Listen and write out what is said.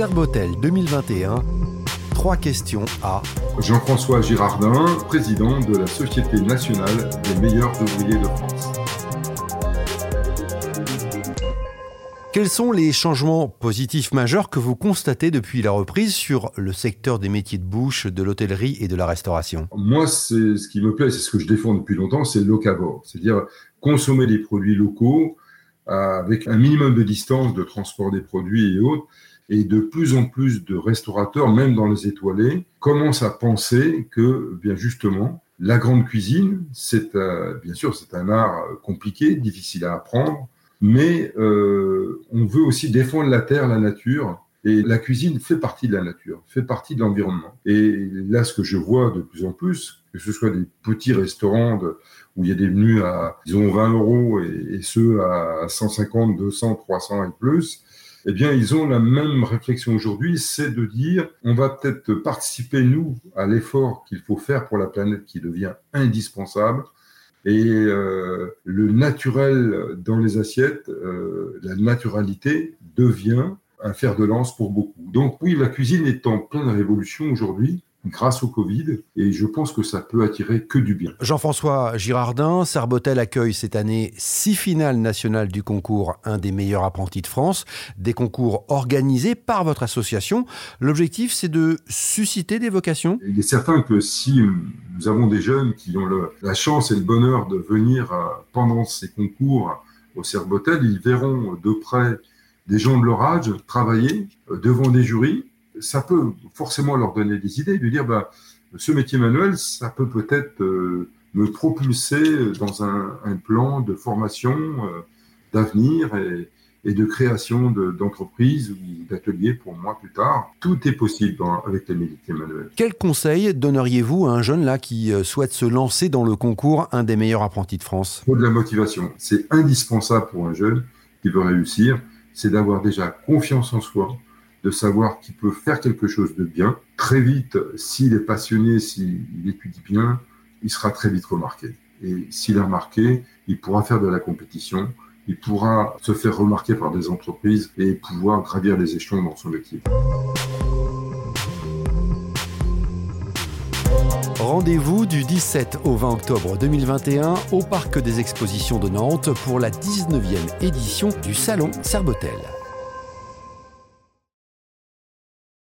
Serbotel 2021. Trois questions à Jean-François Girardin, président de la Société nationale des meilleurs ouvriers de France. Quels sont les changements positifs majeurs que vous constatez depuis la reprise sur le secteur des métiers de bouche, de l'hôtellerie et de la restauration? Moi, c'est ce qui me plaît, c'est ce que je défends depuis longtemps, c'est le locavore, c'est-à-dire consommer des produits locaux avec un minimum de distance de transport des produits et autres. Et de plus en plus de restaurateurs, même dans les étoilés, commencent à penser que, bien justement, la grande cuisine, c'est bien sûr c'est un art compliqué, difficile à apprendre, mais euh, on veut aussi défendre la terre, la nature. Et la cuisine fait partie de la nature, fait partie de l'environnement. Et là, ce que je vois de plus en plus, que ce soit des petits restaurants où il y a des menus à, disons, 20 euros et ceux à 150, 200, 300 et plus, eh bien, ils ont la même réflexion aujourd'hui, c'est de dire, on va peut-être participer, nous, à l'effort qu'il faut faire pour la planète qui devient indispensable. Et euh, le naturel dans les assiettes, euh, la naturalité devient un fer de lance pour beaucoup. Donc oui, la cuisine est en pleine révolution aujourd'hui grâce au Covid et je pense que ça peut attirer que du bien. Jean-François Girardin, Serbotel accueille cette année six finales nationales du concours Un des meilleurs apprentis de France, des concours organisés par votre association. L'objectif, c'est de susciter des vocations? Il est certain que si nous avons des jeunes qui ont le, la chance et le bonheur de venir euh, pendant ces concours au Serbotel, ils verront de près des gens de leur âge travailler euh, devant des jurys ça peut forcément leur donner des idées, de dire bah, ce métier manuel, ça peut peut-être euh, me propulser dans un, plan de formation, euh, d'avenir et, de création d'entreprises ou d'ateliers pour moi plus tard. Tout est possible avec les métiers manuels. Quel conseil donneriez-vous à un jeune là qui euh, souhaite se lancer dans le concours un des meilleurs apprentis de France? Pour de la motivation, c'est indispensable pour un jeune qui veut réussir, c'est d'avoir déjà confiance en soi, de savoir qu'il peut faire quelque chose de bien. Très vite, s'il est passionné, s'il étudie bien, il sera très vite remarqué. Et s'il est remarqué, il pourra faire de la compétition, il pourra se faire remarquer par des entreprises et pouvoir gravir les échelons dans son métier. Rendez-vous du 17 au 20 octobre 2021 au Parc des Expositions de Nantes pour la 19e édition du Salon Serbotel.